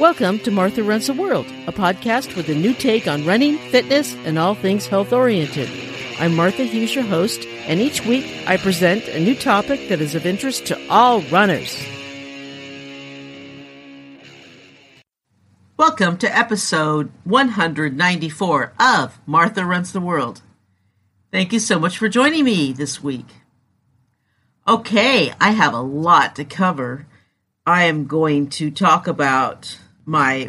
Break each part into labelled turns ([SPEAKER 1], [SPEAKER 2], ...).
[SPEAKER 1] Welcome to Martha Runs the World, a podcast with a new take on running, fitness, and all things health oriented. I'm Martha Hughes, your host, and each week I present a new topic that is of interest to all runners. Welcome to episode 194 of Martha Runs the World. Thank you so much for joining me this week. Okay, I have a lot to cover. I am going to talk about my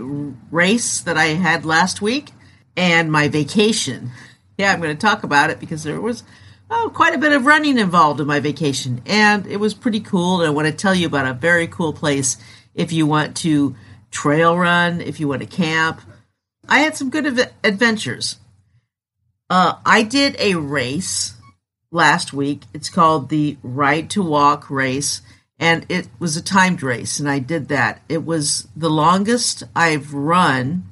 [SPEAKER 1] race that I had last week and my vacation. Yeah, I'm going to talk about it because there was oh, quite a bit of running involved in my vacation, and it was pretty cool. And I want to tell you about a very cool place if you want to trail run, if you want to camp. I had some good av- adventures. Uh, I did a race last week. It's called the Ride to Walk race and it was a timed race and I did that. It was the longest I've run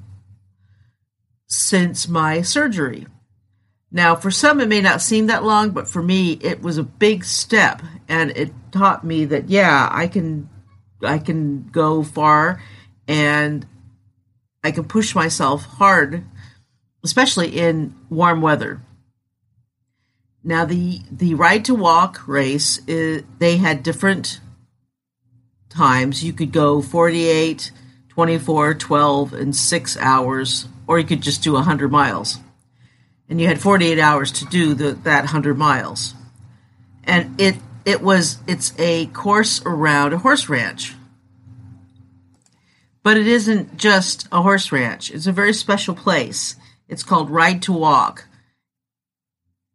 [SPEAKER 1] since my surgery. Now, for some, it may not seem that long, but for me, it was a big step, and it taught me that yeah, I can, I can go far, and I can push myself hard, especially in warm weather. Now, the the ride to walk race, is, they had different times. You could go 48, 24, 12, and 6 hours, or you could just do 100 miles. And you had 48 hours to do the, that 100 miles. And it it was it's a course around a horse ranch. But it isn't just a horse ranch. It's a very special place. It's called Ride to Walk.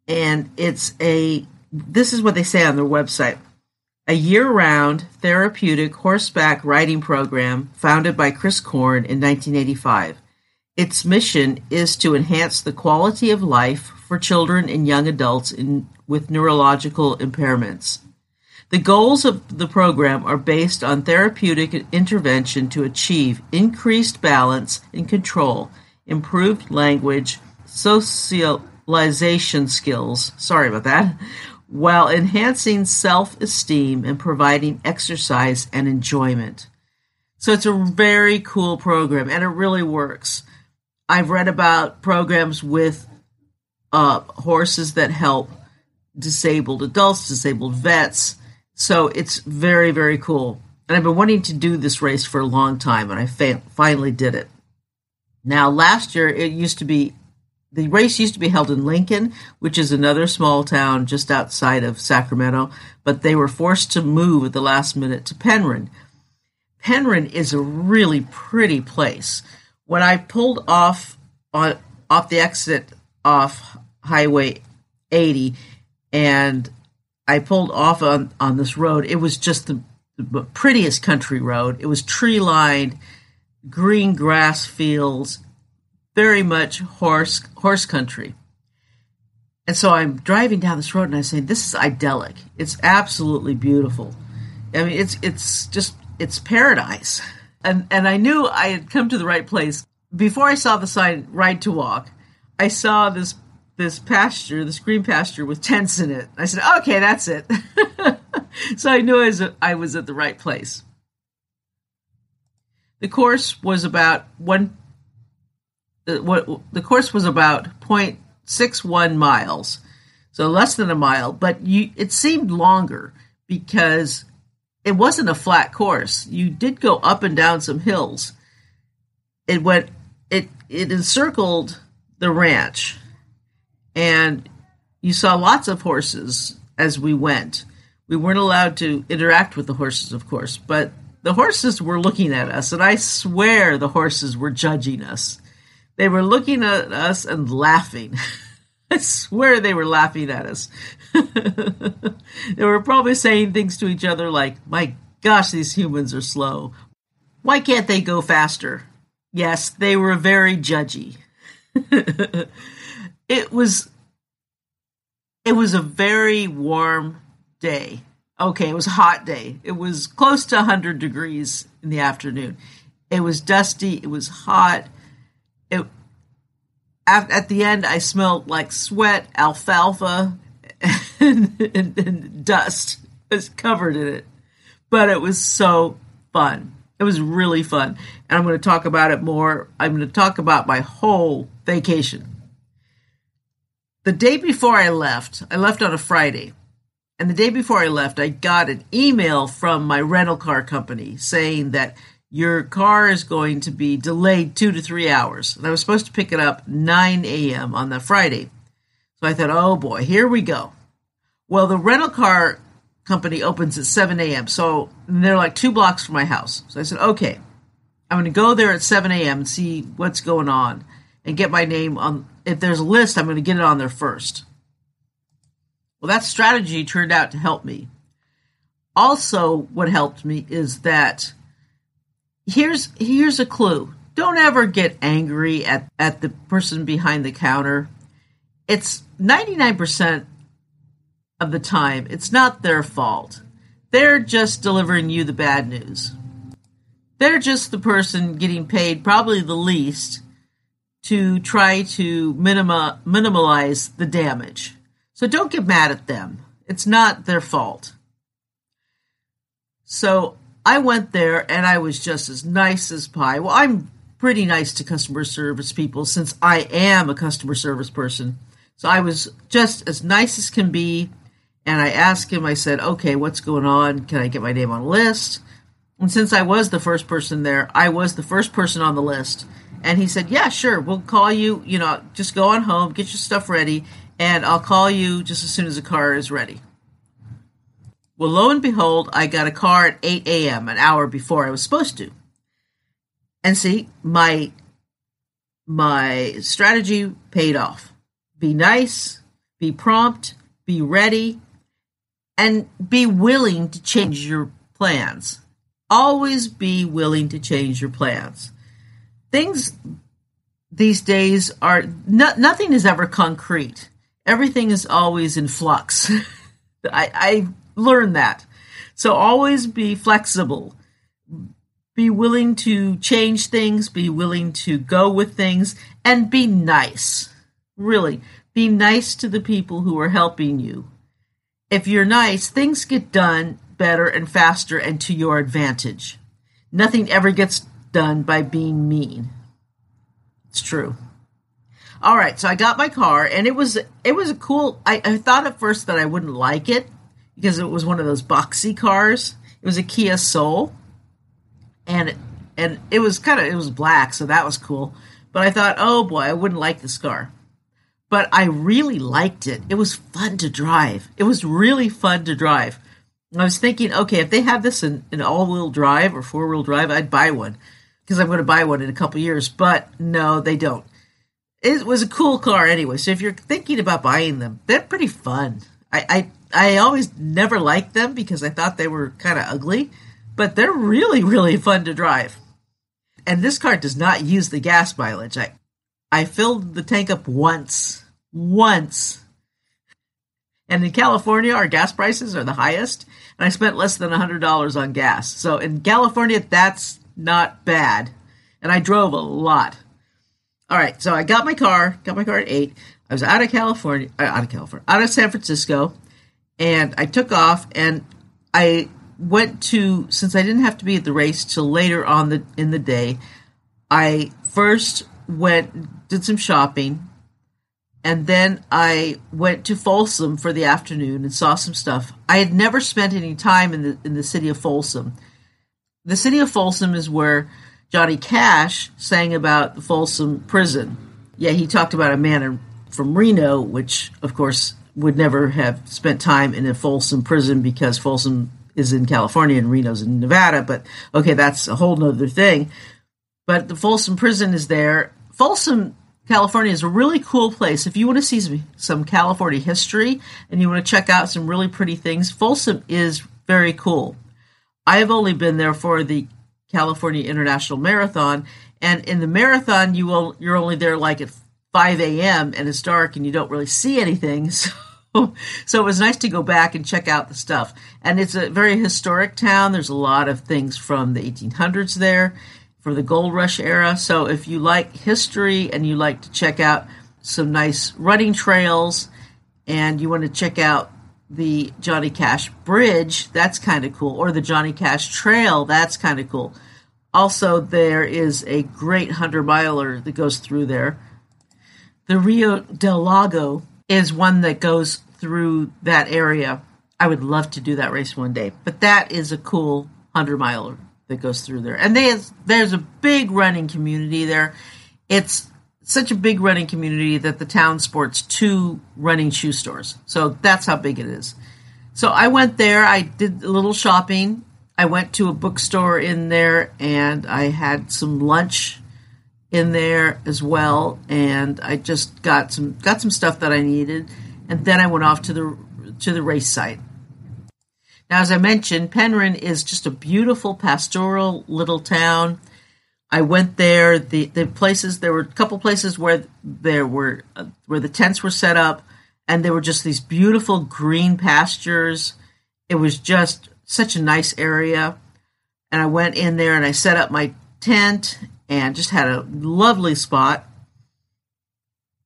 [SPEAKER 1] And it's a this is what they say on their website a year-round therapeutic horseback riding program founded by Chris Korn in 1985. Its mission is to enhance the quality of life for children and young adults in, with neurological impairments. The goals of the program are based on therapeutic intervention to achieve increased balance and control, improved language, socialization skills, sorry about that, while enhancing self esteem and providing exercise and enjoyment. So it's a very cool program and it really works. I've read about programs with uh, horses that help disabled adults, disabled vets. So it's very, very cool. And I've been wanting to do this race for a long time and I fa- finally did it. Now, last year it used to be the race used to be held in Lincoln, which is another small town just outside of Sacramento, but they were forced to move at the last minute to Penryn. Penryn is a really pretty place. When I pulled off on off the exit off Highway 80 and I pulled off on, on this road, it was just the, the prettiest country road. It was tree lined, green grass fields, very much horse horse country. And so I'm driving down this road and I say, "This is idyllic. It's absolutely beautiful. I mean, it's it's just it's paradise." And and I knew I had come to the right place before I saw the sign "Ride to Walk." I saw this this pasture, this green pasture with tents in it. I said, "Okay, that's it." so I knew I was I was at the right place. The course was about one the, what the course was about 0.61 miles, so less than a mile, but you it seemed longer because it wasn't a flat course. You did go up and down some hills. It went it it encircled the ranch, and you saw lots of horses as we went. We weren't allowed to interact with the horses, of course, but the horses were looking at us, and I swear the horses were judging us. They were looking at us and laughing. I swear they were laughing at us. they were probably saying things to each other like, My gosh, these humans are slow. Why can't they go faster? Yes, they were very judgy. it was it was a very warm day. Okay, it was a hot day. It was close to 100 degrees in the afternoon. It was dusty, it was hot it at, at the end I smelled like sweat, alfalfa, and, and, and dust was covered in it. But it was so fun. It was really fun. And I'm going to talk about it more. I'm going to talk about my whole vacation. The day before I left, I left on a Friday. And the day before I left, I got an email from my rental car company saying that your car is going to be delayed two to three hours. And I was supposed to pick it up 9 a.m. on the Friday. So I thought, oh boy, here we go. Well, the rental car company opens at 7 a.m. So they're like two blocks from my house. So I said, okay, I'm going to go there at 7 a.m. and see what's going on and get my name on. If there's a list, I'm going to get it on there first. Well, that strategy turned out to help me. Also, what helped me is that here's here's a clue. Don't ever get angry at, at the person behind the counter. It's 99% of the time, it's not their fault. They're just delivering you the bad news. They're just the person getting paid probably the least to try to minima, minimize the damage. So don't get mad at them. It's not their fault. So I went there and I was just as nice as pie. Well, I'm pretty nice to customer service people since I am a customer service person. So I was just as nice as can be and I asked him, I said, okay, what's going on? Can I get my name on a list? And since I was the first person there, I was the first person on the list. And he said, yeah, sure, we'll call you, you know, just go on home, get your stuff ready, and I'll call you just as soon as the car is ready. Well, lo and behold, I got a car at 8 a.m., an hour before I was supposed to. And see, my my strategy paid off. Be nice, be prompt, be ready, and be willing to change your plans. Always be willing to change your plans. Things these days are no, nothing is ever concrete. Everything is always in flux. I, I learned that. So always be flexible. Be willing to change things, be willing to go with things, and be nice. Really, be nice to the people who are helping you if you're nice, things get done better and faster and to your advantage. Nothing ever gets done by being mean. It's true. All right, so I got my car and it was it was a cool I, I thought at first that I wouldn't like it because it was one of those boxy cars. It was a Kia Soul. And it, and it was kind of it was black, so that was cool. But I thought, "Oh boy, I wouldn't like this car." but I really liked it. It was fun to drive. It was really fun to drive. And I was thinking, okay, if they have this in, in all wheel drive or four wheel drive, I'd buy one because I'm going to buy one in a couple years. But no, they don't. It was a cool car anyway. So if you're thinking about buying them, they're pretty fun. I I, I always never liked them because I thought they were kind of ugly, but they're really really fun to drive. And this car does not use the gas mileage. I I filled the tank up once once. And in California, our gas prices are the highest, and I spent less than $100 on gas. So in California, that's not bad. And I drove a lot. All right, so I got my car, got my car at 8. I was out of California, uh, out of California, out of San Francisco, and I took off and I went to since I didn't have to be at the race till later on the in the day, I first went did some shopping and then I went to Folsom for the afternoon and saw some stuff. I had never spent any time in the in the city of Folsom. The city of Folsom is where Johnny Cash sang about the Folsom prison. Yeah, he talked about a man in, from Reno, which of course would never have spent time in a Folsom prison because Folsom is in California and Reno's in Nevada. But okay, that's a whole nother thing. But the Folsom prison is there. Folsom California is a really cool place. If you want to see some California history and you want to check out some really pretty things, Folsom is very cool. I've only been there for the California International Marathon, and in the marathon, you will you're only there like at 5 a.m. and it's dark and you don't really see anything. So, so it was nice to go back and check out the stuff. And it's a very historic town. There's a lot of things from the 1800s there for the gold rush era. So if you like history and you like to check out some nice running trails and you want to check out the Johnny Cash Bridge, that's kind of cool, or the Johnny Cash Trail, that's kind of cool. Also, there is a great 100 miler that goes through there. The Rio del Lago is one that goes through that area. I would love to do that race one day, but that is a cool 100 miler that goes through there. And there's, there's a big running community there. It's such a big running community that the town sports two running shoe stores. So that's how big it is. So I went there, I did a little shopping. I went to a bookstore in there and I had some lunch in there as well and I just got some got some stuff that I needed and then I went off to the to the race site. Now as I mentioned, Penryn is just a beautiful pastoral little town. I went there. The the places there were a couple places where there were uh, where the tents were set up, and there were just these beautiful green pastures. It was just such a nice area, and I went in there and I set up my tent and just had a lovely spot.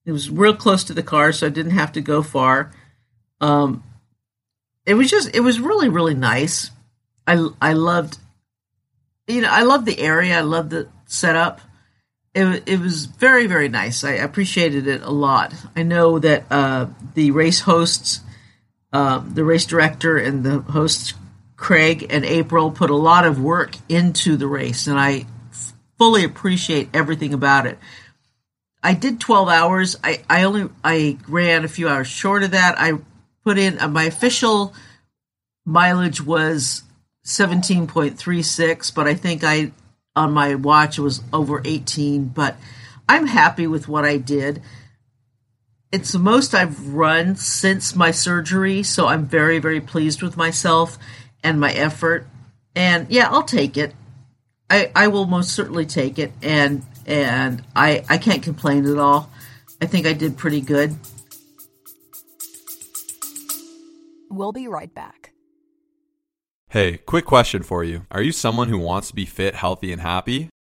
[SPEAKER 1] It was real close to the car, so I didn't have to go far. Um, it was just it was really really nice. I I loved you know I loved the area. I loved the setup. It, it was very, very nice. I appreciated it a lot. I know that uh, the race hosts, uh, the race director, and the hosts, Craig and April, put a lot of work into the race, and I fully appreciate everything about it. I did 12 hours. I, I only I ran a few hours short of that. I put in uh, my official mileage was 17.36, but I think I on my watch it was over 18 but i'm happy with what i did it's the most i've run since my surgery so i'm very very pleased with myself and my effort and yeah i'll take it i i will most certainly take it and and i i can't complain at all i think i did pretty good
[SPEAKER 2] we'll be right back
[SPEAKER 3] Hey, quick question for you. Are you someone who wants to be fit, healthy, and happy?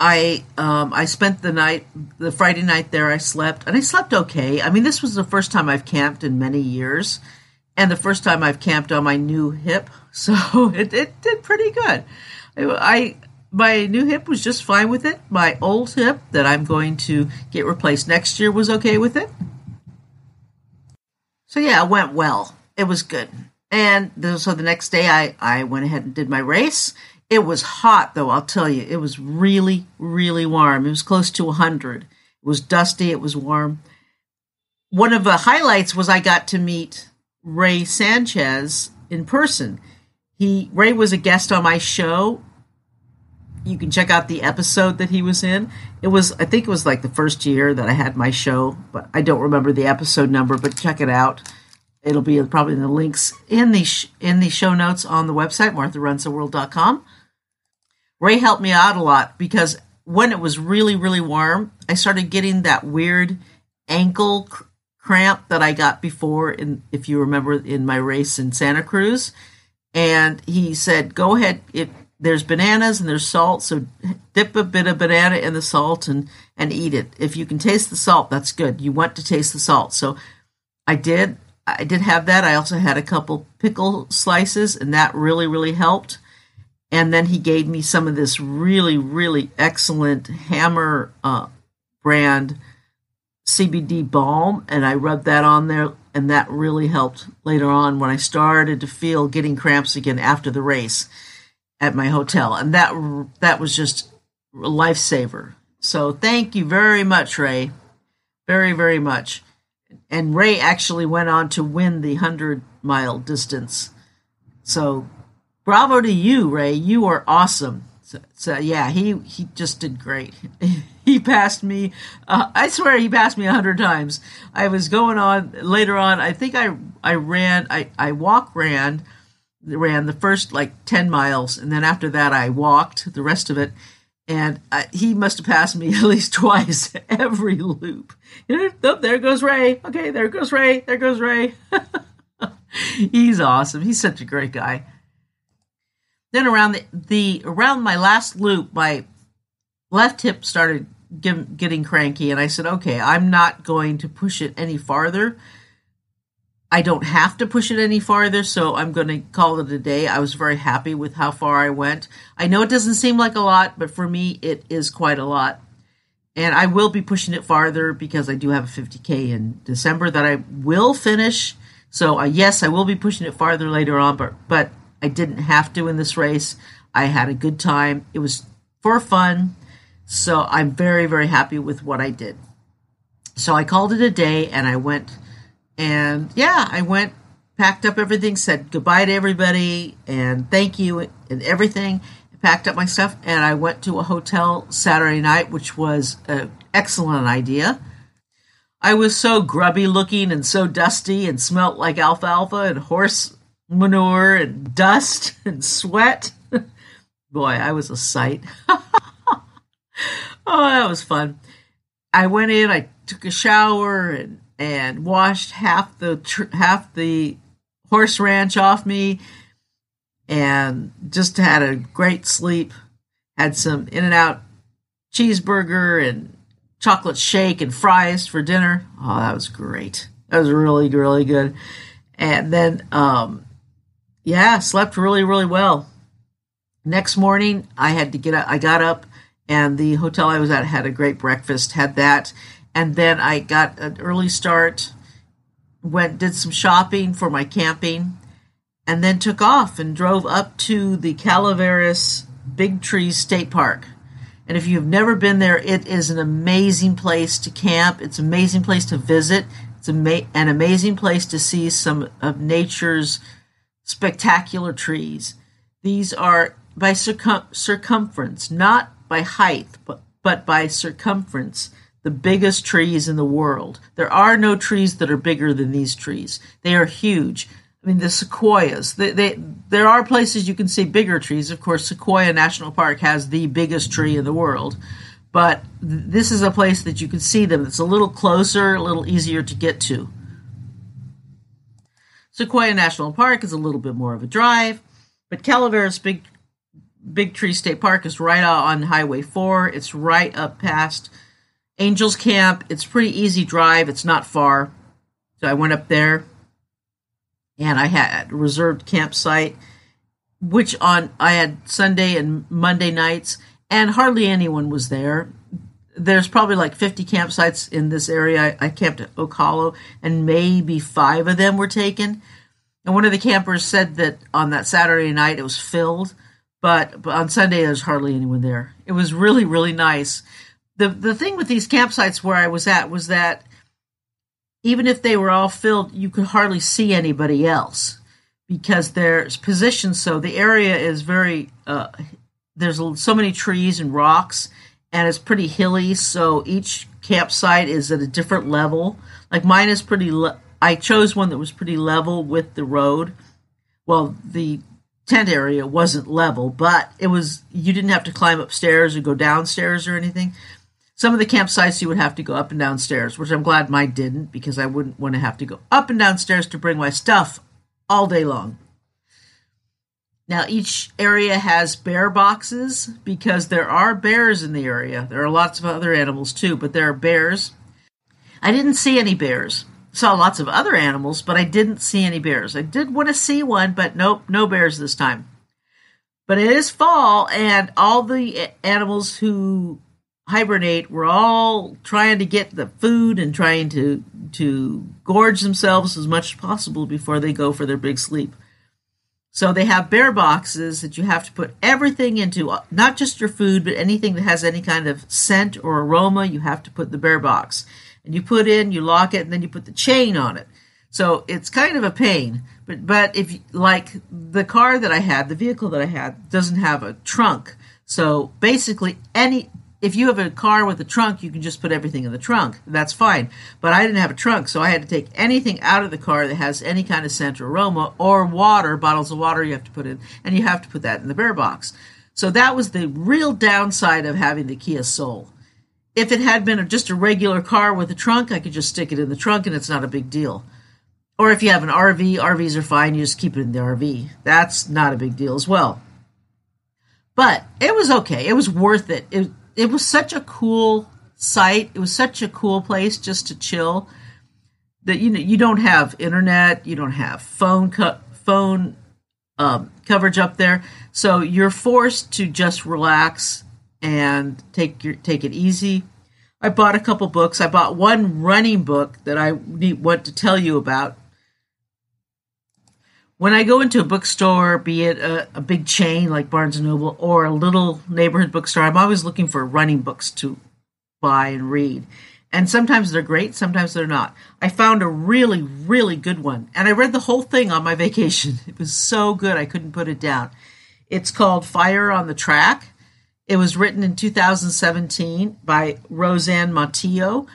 [SPEAKER 1] I um, I spent the night, the Friday night there. I slept, and I slept okay. I mean, this was the first time I've camped in many years, and the first time I've camped on my new hip, so it, it did pretty good. I, I my new hip was just fine with it. My old hip that I'm going to get replaced next year was okay with it. So yeah, it went well. It was good. And so the next day, I I went ahead and did my race it was hot, though, I'll tell you. It was really, really warm. It was close to 100. It was dusty, it was warm. One of the highlights was I got to meet Ray Sanchez in person. He Ray was a guest on my show. You can check out the episode that he was in. It was I think it was like the first year that I had my show, but I don't remember the episode number, but check it out. It'll be probably in the links in the sh- in the show notes on the website martharunstheworld.com. Ray helped me out a lot because when it was really, really warm, I started getting that weird ankle cr- cramp that I got before in if you remember in my race in Santa Cruz. And he said, Go ahead, if there's bananas and there's salt, so dip a bit of banana in the salt and, and eat it. If you can taste the salt, that's good. You want to taste the salt. So I did. I did have that. I also had a couple pickle slices, and that really, really helped and then he gave me some of this really really excellent hammer uh, brand cbd balm and i rubbed that on there and that really helped later on when i started to feel getting cramps again after the race at my hotel. And that that was just a lifesaver. So thank you very much ray. Very very much. And ray actually went on to win the 100 mile distance. So bravo to you, Ray. You are awesome. So, so yeah, he he just did great. he passed me. Uh, I swear he passed me a hundred times. I was going on later on. I think I I ran. I I walk ran ran the first like 10 miles and then after that I walked the rest of it and uh, he must have passed me at least twice every loop. Oh, there goes Ray. Okay, there goes Ray. There goes Ray. He's awesome. He's such a great guy. Then around the, the around my last loop, my left hip started get, getting cranky, and I said, "Okay, I'm not going to push it any farther." I don't have to push it any farther, so I'm going to call it a day. I was very happy with how far I went. I know it doesn't seem like a lot, but for me, it is quite a lot. And I will be pushing it farther because I do have a 50K in December that I will finish. So, uh, yes, I will be pushing it farther later on, but, but I didn't have to in this race. I had a good time. It was for fun. So, I'm very, very happy with what I did. So, I called it a day and I went and yeah, I went, packed up everything, said goodbye to everybody, and thank you and everything. Packed up my stuff, and I went to a hotel Saturday night, which was an excellent idea. I was so grubby looking and so dusty and smelt like alfalfa and horse manure and dust and sweat. Boy, I was a sight. oh, that was fun. I went in, I took a shower and and washed half the tr- half the horse ranch off me and just had a great sleep had some In-N-Out cheeseburger and chocolate shake and fries for dinner oh that was great that was really really good and then um yeah slept really really well next morning i had to get up i got up and the hotel i was at had a great breakfast had that and then I got an early start, went did some shopping for my camping, and then took off and drove up to the Calaveras Big Trees State Park. And if you've never been there, it is an amazing place to camp. It's an amazing place to visit. It's an amazing place to see some of nature's spectacular trees. These are by circum- circumference, not by height, but, but by circumference the biggest trees in the world. There are no trees that are bigger than these trees. They are huge. I mean, the sequoias. They, they, there are places you can see bigger trees. Of course, Sequoia National Park has the biggest tree in the world, but th- this is a place that you can see them. It's a little closer, a little easier to get to. Sequoia National Park is a little bit more of a drive, but Calaveras Big Big Tree State Park is right on Highway 4. It's right up past Angels Camp. It's pretty easy drive. It's not far. So I went up there and I had a reserved campsite, which on I had Sunday and Monday nights, and hardly anyone was there. There's probably like 50 campsites in this area. I, I camped at Hollow, and maybe five of them were taken. And one of the campers said that on that Saturday night it was filled, but, but on Sunday there was hardly anyone there. It was really, really nice the the thing with these campsites where I was at was that even if they were all filled, you could hardly see anybody else because there's positioned so the area is very uh, there's so many trees and rocks and it's pretty hilly so each campsite is at a different level. Like mine is pretty le- i chose one that was pretty level with the road. Well the tent area wasn't level but it was you didn't have to climb upstairs or go downstairs or anything. Some of the campsites you would have to go up and downstairs, which I'm glad mine didn't because I wouldn't want to have to go up and downstairs to bring my stuff all day long. Now, each area has bear boxes because there are bears in the area. There are lots of other animals too, but there are bears. I didn't see any bears. Saw lots of other animals, but I didn't see any bears. I did want to see one, but nope, no bears this time. But it is fall, and all the animals who hibernate were all trying to get the food and trying to to gorge themselves as much as possible before they go for their big sleep. So they have bear boxes that you have to put everything into, uh, not just your food, but anything that has any kind of scent or aroma, you have to put the bear box. And you put in, you lock it, and then you put the chain on it. So it's kind of a pain. But but if like the car that I had, the vehicle that I had doesn't have a trunk. So basically any if you have a car with a trunk, you can just put everything in the trunk. That's fine. But I didn't have a trunk, so I had to take anything out of the car that has any kind of scent or aroma or water, bottles of water you have to put in, and you have to put that in the bear box. So that was the real downside of having the Kia Soul. If it had been just a regular car with a trunk, I could just stick it in the trunk and it's not a big deal. Or if you have an RV, RVs are fine, you just keep it in the RV. That's not a big deal as well. But it was okay. It was worth it. It, it was such a cool site. It was such a cool place just to chill that you know you don't have internet, you don't have phone co- phone um, coverage up there, so you're forced to just relax and take your take it easy. I bought a couple books. I bought one running book that I need want to tell you about. When I go into a bookstore, be it a, a big chain like Barnes and Noble or a little neighborhood bookstore, I'm always looking for running books to buy and read. And sometimes they're great, sometimes they're not. I found a really, really good one, and I read the whole thing on my vacation. It was so good, I couldn't put it down. It's called Fire on the Track. It was written in 2017 by Roseanne Montillo.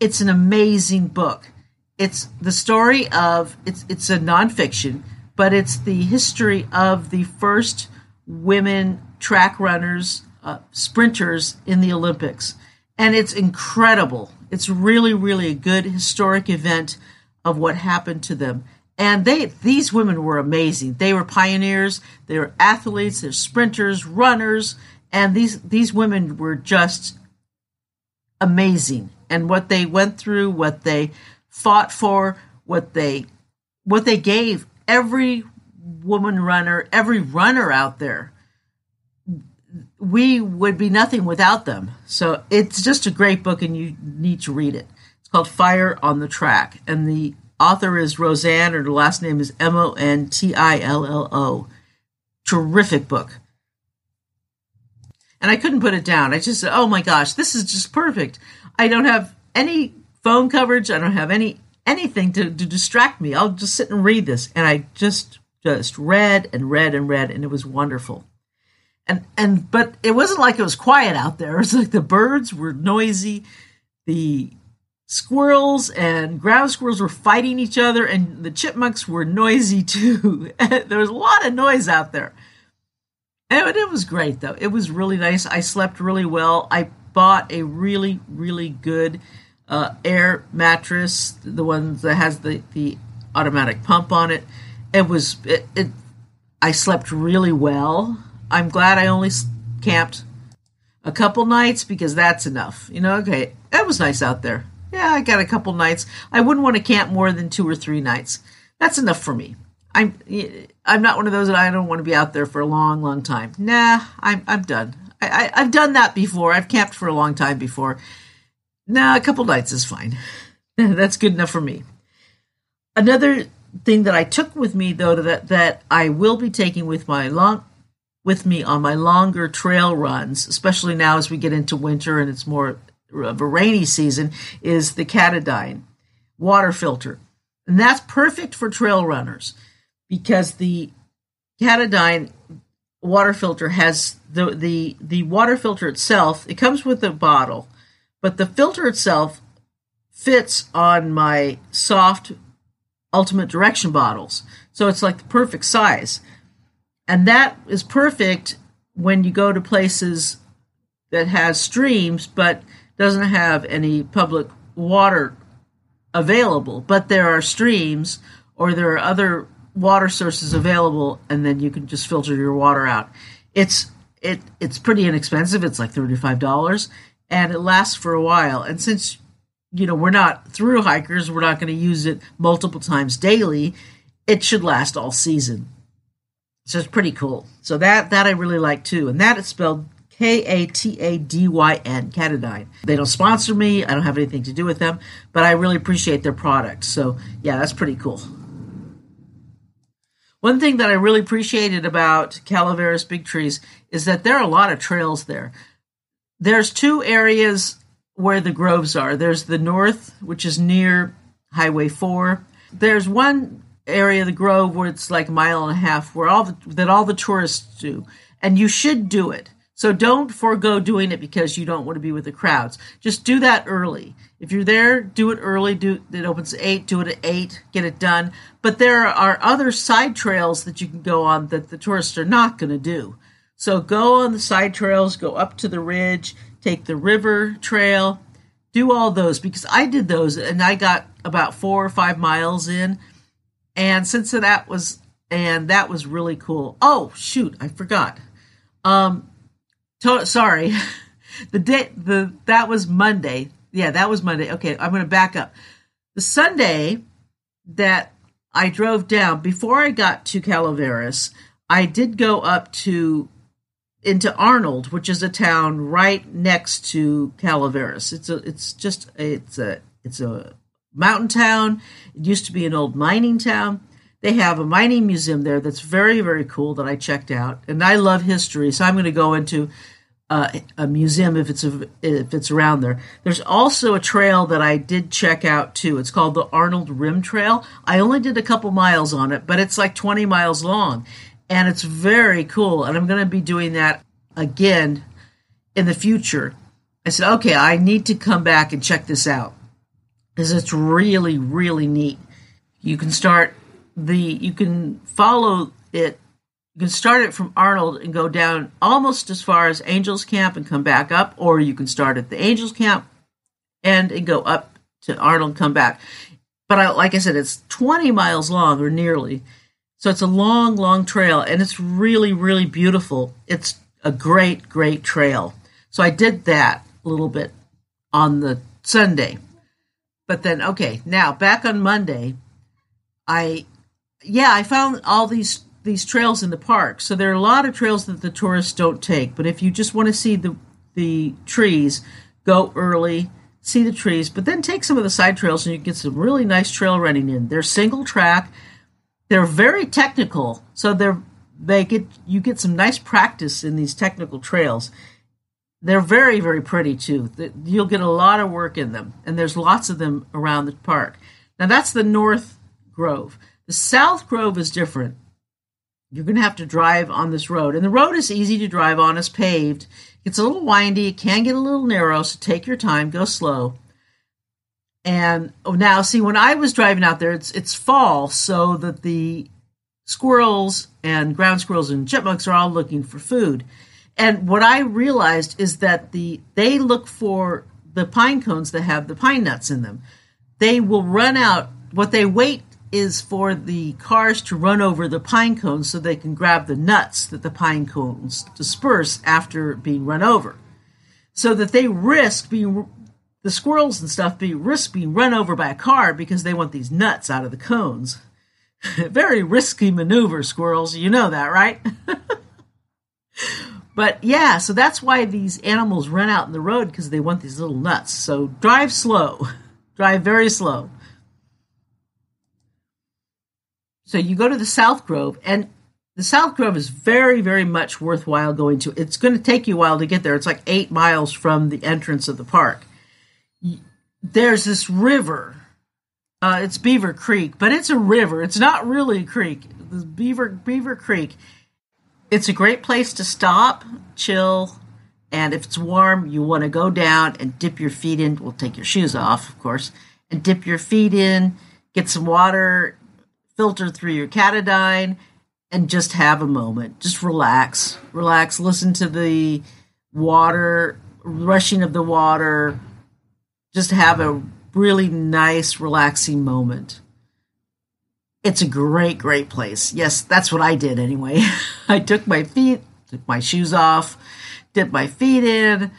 [SPEAKER 1] It's an amazing book. It's the story of it's it's a nonfiction, but it's the history of the first women track runners, uh, sprinters in the Olympics, and it's incredible. It's really, really a good historic event of what happened to them. And they these women were amazing. They were pioneers, they were athletes, they're sprinters, runners, and these these women were just amazing. And what they went through, what they fought for, what they what they gave every woman runner, every runner out there we would be nothing without them. So it's just a great book, and you need to read it. It's called Fire on the Track, and the author is Roseanne, or the last name is M O N T I L L O. Terrific book. And I couldn't put it down. I just said, oh my gosh, this is just perfect. I don't have any phone coverage. I don't have any anything to, to distract me. I'll just sit and read this. And I just just read and read and read, and it was wonderful and and but it wasn't like it was quiet out there. It was like the birds were noisy, the squirrels and ground squirrels were fighting each other, and the chipmunks were noisy too. there was a lot of noise out there. And it was great though. It was really nice. I slept really well. I bought a really really good uh, air mattress, the one that has the the automatic pump on it. It was it, it I slept really well. I'm glad I only camped a couple nights because that's enough. You know, okay, that was nice out there. Yeah, I got a couple nights. I wouldn't want to camp more than two or three nights. That's enough for me. I'm I'm not one of those that I don't want to be out there for a long, long time. Nah, I'm I'm done. I, I have done that before. I've camped for a long time before. Nah, a couple nights is fine. That's good enough for me. Another thing that I took with me though that that I will be taking with my long with me on my longer trail runs, especially now as we get into winter and it's more of a rainy season, is the Katadyn water filter. And that's perfect for trail runners because the Katadyn water filter has the, the, the water filter itself, it comes with a bottle, but the filter itself fits on my soft ultimate direction bottles. So it's like the perfect size. And that is perfect when you go to places that has streams but doesn't have any public water available. But there are streams or there are other water sources available and then you can just filter your water out. It's it it's pretty inexpensive. It's like $35 and it lasts for a while. And since you know, we're not through hikers, we're not going to use it multiple times daily. It should last all season. So it's pretty cool. So that that I really like too, and that is spelled K A T A D Y N, Katadyn. They don't sponsor me. I don't have anything to do with them, but I really appreciate their product. So yeah, that's pretty cool. One thing that I really appreciated about Calaveras Big Trees is that there are a lot of trails there. There's two areas where the groves are. There's the north, which is near Highway 4. There's one area of the Grove where it's like a mile and a half, where all the, that all the tourists do, and you should do it. So don't forego doing it because you don't want to be with the crowds. Just do that early. If you're there, do it early. Do it opens at eight. Do it at eight. Get it done. But there are other side trails that you can go on that the tourists are not going to do. So go on the side trails, go up to the ridge, take the river trail, do all those because I did those and I got about four or five miles in. And since that was and that was really cool. Oh shoot, I forgot. Um, to- sorry, the day the that was Monday. Yeah, that was Monday. Okay, I'm going to back up. The Sunday that I drove down before I got to Calaveras, I did go up to into Arnold, which is a town right next to Calaveras. It's a it's just it's a it's a mountain town. It used to be an old mining town. They have a mining museum there that's very very cool that I checked out, and I love history, so I'm going to go into uh, a museum if it's a, if it's around there. There's also a trail that I did check out too. It's called the Arnold Rim Trail. I only did a couple miles on it, but it's like 20 miles long, and it's very cool. And I'm going to be doing that again in the future. I said, okay, I need to come back and check this out because it's really really neat. You can start the you can follow it you can start it from Arnold and go down almost as far as Angels Camp and come back up, or you can start at the Angels Camp and, and go up to Arnold, come back. But I, like I said, it's 20 miles long or nearly. So it's a long, long trail and it's really, really beautiful. It's a great, great trail. So I did that a little bit on the Sunday. But then, okay, now back on Monday, I, yeah, I found all these these trails in the park. So there are a lot of trails that the tourists don't take. But if you just want to see the the trees, go early, see the trees, but then take some of the side trails and you get some really nice trail running in. They're single track. They're very technical. So they're they get you get some nice practice in these technical trails. They're very very pretty too. You'll get a lot of work in them and there's lots of them around the park. Now that's the North Grove. The South Grove is different you're going to have to drive on this road. And the road is easy to drive on, it's paved. It's a little windy, it can get a little narrow, so take your time, go slow. And oh, now, see, when I was driving out there, it's it's fall, so that the squirrels and ground squirrels and chipmunks are all looking for food. And what I realized is that the they look for the pine cones that have the pine nuts in them. They will run out. What they wait is for the cars to run over the pine cones so they can grab the nuts that the pine cones disperse after being run over. So that they risk being, the squirrels and stuff be risk being run over by a car because they want these nuts out of the cones. Very risky maneuver, squirrels. You know that, right? but yeah, so that's why these animals run out in the road because they want these little nuts. So drive slow, drive very slow. So you go to the South Grove, and the South Grove is very, very much worthwhile going to. It's going to take you a while to get there. It's like eight miles from the entrance of the park. There's this river. Uh, it's Beaver Creek, but it's a river. It's not really a creek. The Beaver Beaver Creek. It's a great place to stop, chill, and if it's warm, you want to go down and dip your feet in. We'll take your shoes off, of course, and dip your feet in, get some water, filter through your Katadyn and just have a moment. Just relax. Relax. Listen to the water, rushing of the water. Just have a really nice, relaxing moment. It's a great, great place. Yes, that's what I did anyway. I took my feet, took my shoes off, dipped my feet in,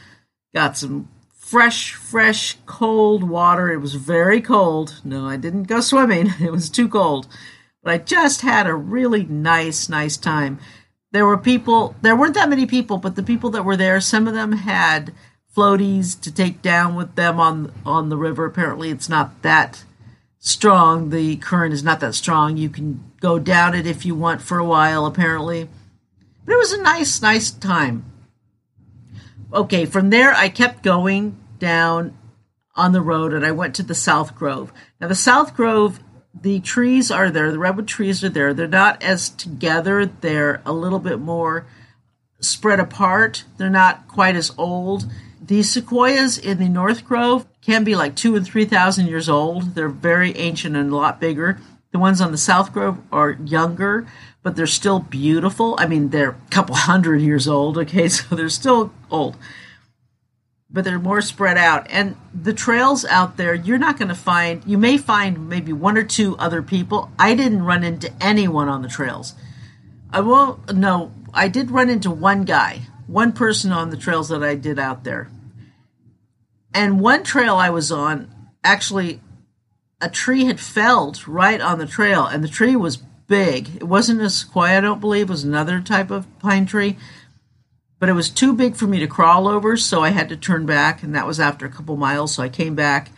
[SPEAKER 1] got some fresh, fresh, cold water. It was very cold. No, I didn't go swimming. It was too cold. But I just had a really nice, nice time. There were people, there weren't that many people, but the people that were there, some of them had floaties to take down with them on on the river. Apparently, it's not that strong. The current is not that strong. You can go down it if you want for a while, apparently. But it was a nice, nice time. Okay, from there I kept going down on the road and I went to the South Grove. Now, the South Grove, the trees are there, the redwood trees are there. They're not as together, they're a little bit more spread apart. They're not quite as old. These sequoias in the North Grove can be like two and three thousand years old. They're very ancient and a lot bigger. The ones on the South Grove are younger, but they're still beautiful. I mean, they're a couple hundred years old, okay, so they're still old. But they're more spread out. And the trails out there, you're not going to find, you may find maybe one or two other people. I didn't run into anyone on the trails. I will, no, I did run into one guy, one person on the trails that I did out there. And one trail I was on, actually, a tree had felled right on the trail, and the tree was big. It wasn't a sequoia, I don't believe, it was another type of pine tree. But it was too big for me to crawl over, so I had to turn back, and that was after a couple miles. So I came back,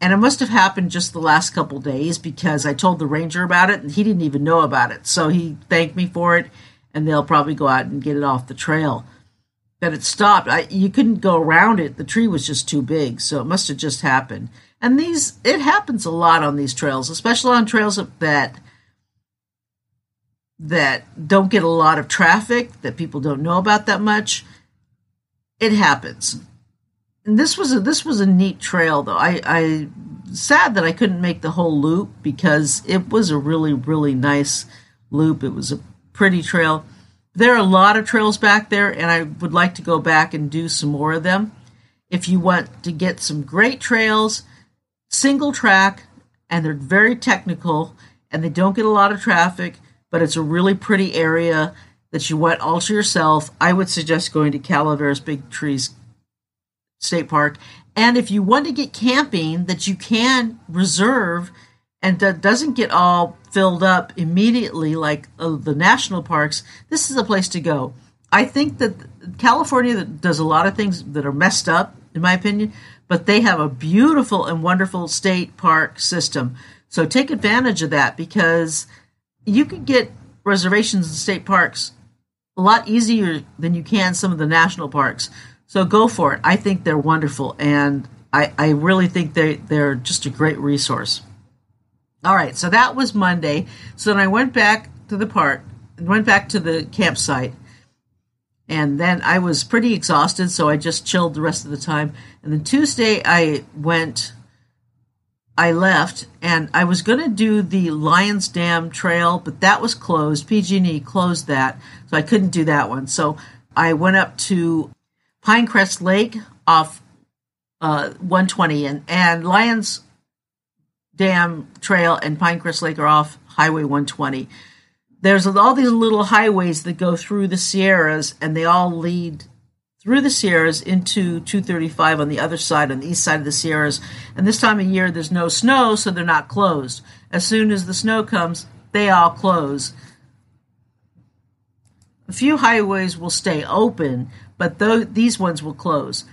[SPEAKER 1] and it must have happened just the last couple days because I told the ranger about it, and he didn't even know about it. So he thanked me for it, and they'll probably go out and get it off the trail. That it stopped. I, you couldn't go around it. The tree was just too big, so it must have just happened. And these, it happens a lot on these trails, especially on trails that that don't get a lot of traffic, that people don't know about that much. It happens. And this was a this was a neat trail though. I I sad that I couldn't make the whole loop because it was a really really nice loop. It was a pretty trail. There are a lot of trails back there and I would like to go back and do some more of them. If you want to get some great trails, single track and they're very technical and they don't get a lot of traffic but it's a really pretty area that you want all to yourself. I would suggest going to Calaveras Big Trees State Park. And if you want to get camping that you can reserve and that doesn't get all filled up immediately like uh, the national parks, this is a place to go. I think that California does a lot of things that are messed up, in my opinion, but they have a beautiful and wonderful state park system. So take advantage of that because you can get reservations in state parks a lot easier than you can some of the national parks. So go for it. I think they're wonderful, and I, I really think they, they're just a great resource. All right, so that was Monday. So then I went back to the park, went back to the campsite, and then I was pretty exhausted, so I just chilled the rest of the time. And then Tuesday I went I left and I was going to do the Lyons Dam Trail, but that was closed. PG&E closed that, so I couldn't do that one. So I went up to Pinecrest Lake off uh, 120, and, and Lyons Dam Trail and Pinecrest Lake are off Highway 120. There's all these little highways that go through the Sierras, and they all lead through the Sierras into 235 on the other side, on the east side of the Sierras. And this time of year, there's no snow, so they're not closed. As soon as the snow comes, they all close. A few highways will stay open, but th- these ones will close.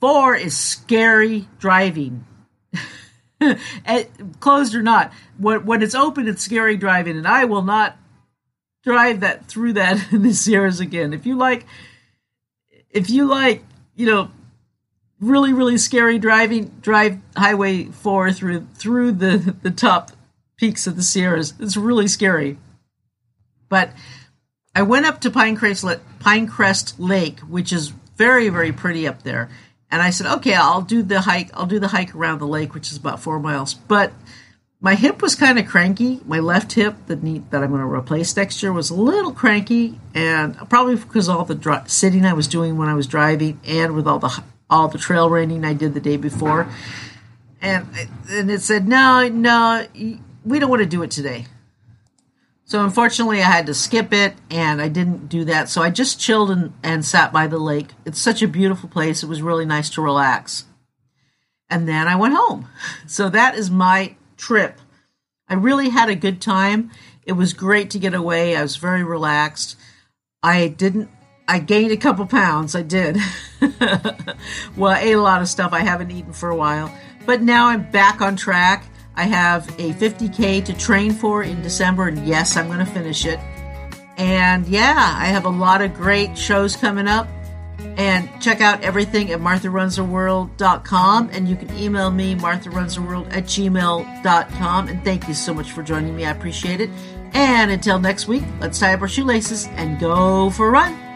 [SPEAKER 1] Four is scary driving. Eh, closed or not, when, when it's open, it's scary driving, and I will not drive that through that in the Sierras again. If you like if you like, you know, really really scary driving, drive Highway Four through through the the top peaks of the Sierras. It's really scary. But I went up to Pinecrest Pinecrest Lake, which is very very pretty up there. And I said, okay, I'll do the hike. I'll do the hike around the lake, which is about four miles. But my hip was kind of cranky. My left hip that need, that I'm going to replace next year was a little cranky, and probably because all the sitting I was doing when I was driving, and with all the all the trail running I did the day before, and and it said no, no, we don't want to do it today. So unfortunately, I had to skip it, and I didn't do that. So I just chilled and, and sat by the lake. It's such a beautiful place. It was really nice to relax. And then I went home. So that is my trip. I really had a good time. It was great to get away. I was very relaxed. I didn't I gained a couple pounds. I did. well, I ate a lot of stuff I haven't eaten for a while. But now I'm back on track. I have a 50K to train for in December, and yes, I'm going to finish it. And yeah, I have a lot of great shows coming up. And check out everything at martharunstheworld.com. And you can email me, martharunstheworld at gmail.com. And thank you so much for joining me. I appreciate it. And until next week, let's tie up our shoelaces and go for a run.